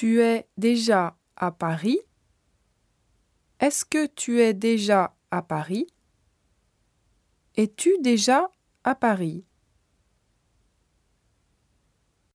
Tu es déjà à Paris? Est-ce que tu es déjà à Paris? Es-tu déjà à Paris?